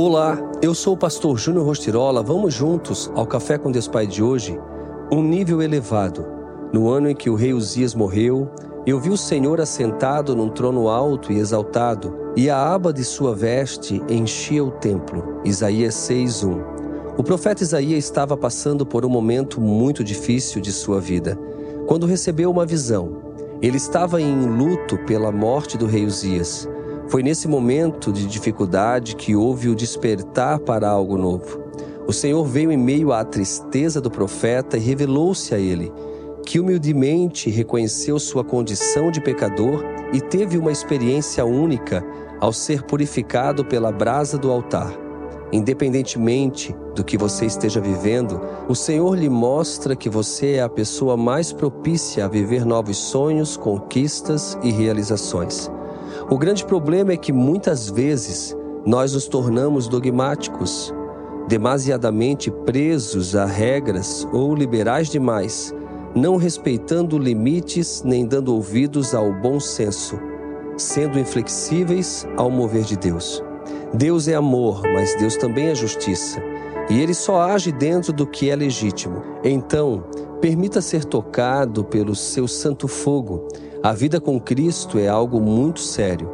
Olá, eu sou o pastor Júnior Rostirola. Vamos juntos ao Café com Deus Pai de hoje? Um nível elevado. No ano em que o rei Uzias morreu, eu vi o Senhor assentado num trono alto e exaltado, e a aba de sua veste enchia o templo. Isaías 6:1. O profeta Isaías estava passando por um momento muito difícil de sua vida, quando recebeu uma visão. Ele estava em luto pela morte do rei Uzias. Foi nesse momento de dificuldade que houve o despertar para algo novo. O Senhor veio em meio à tristeza do profeta e revelou-se a ele, que humildemente reconheceu sua condição de pecador e teve uma experiência única ao ser purificado pela brasa do altar. Independentemente do que você esteja vivendo, o Senhor lhe mostra que você é a pessoa mais propícia a viver novos sonhos, conquistas e realizações. O grande problema é que muitas vezes nós nos tornamos dogmáticos, demasiadamente presos a regras ou liberais demais, não respeitando limites nem dando ouvidos ao bom senso, sendo inflexíveis ao mover de Deus. Deus é amor, mas Deus também é justiça, e ele só age dentro do que é legítimo. Então, permita ser tocado pelo seu santo fogo a vida com Cristo é algo muito sério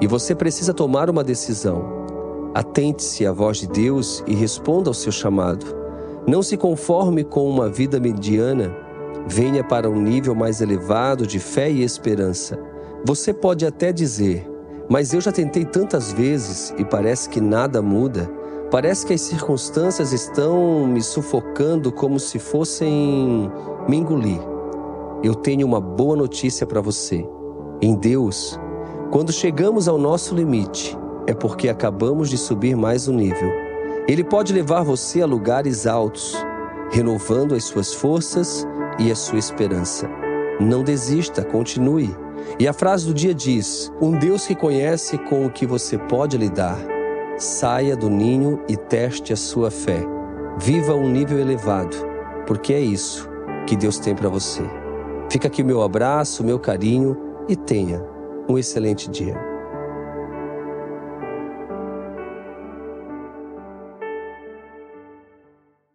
e você precisa tomar uma decisão. Atente-se à voz de Deus e responda ao seu chamado. Não se conforme com uma vida mediana. Venha para um nível mais elevado de fé e esperança. Você pode até dizer, mas eu já tentei tantas vezes e parece que nada muda. Parece que as circunstâncias estão me sufocando como se fossem me engolir eu tenho uma boa notícia para você. Em Deus, quando chegamos ao nosso limite, é porque acabamos de subir mais um nível. Ele pode levar você a lugares altos, renovando as suas forças e a sua esperança. Não desista, continue. E a frase do dia diz: Um Deus que conhece com o que você pode lidar. Saia do ninho e teste a sua fé. Viva um nível elevado, porque é isso que Deus tem para você. Fica aqui o meu abraço, o meu carinho e tenha um excelente dia.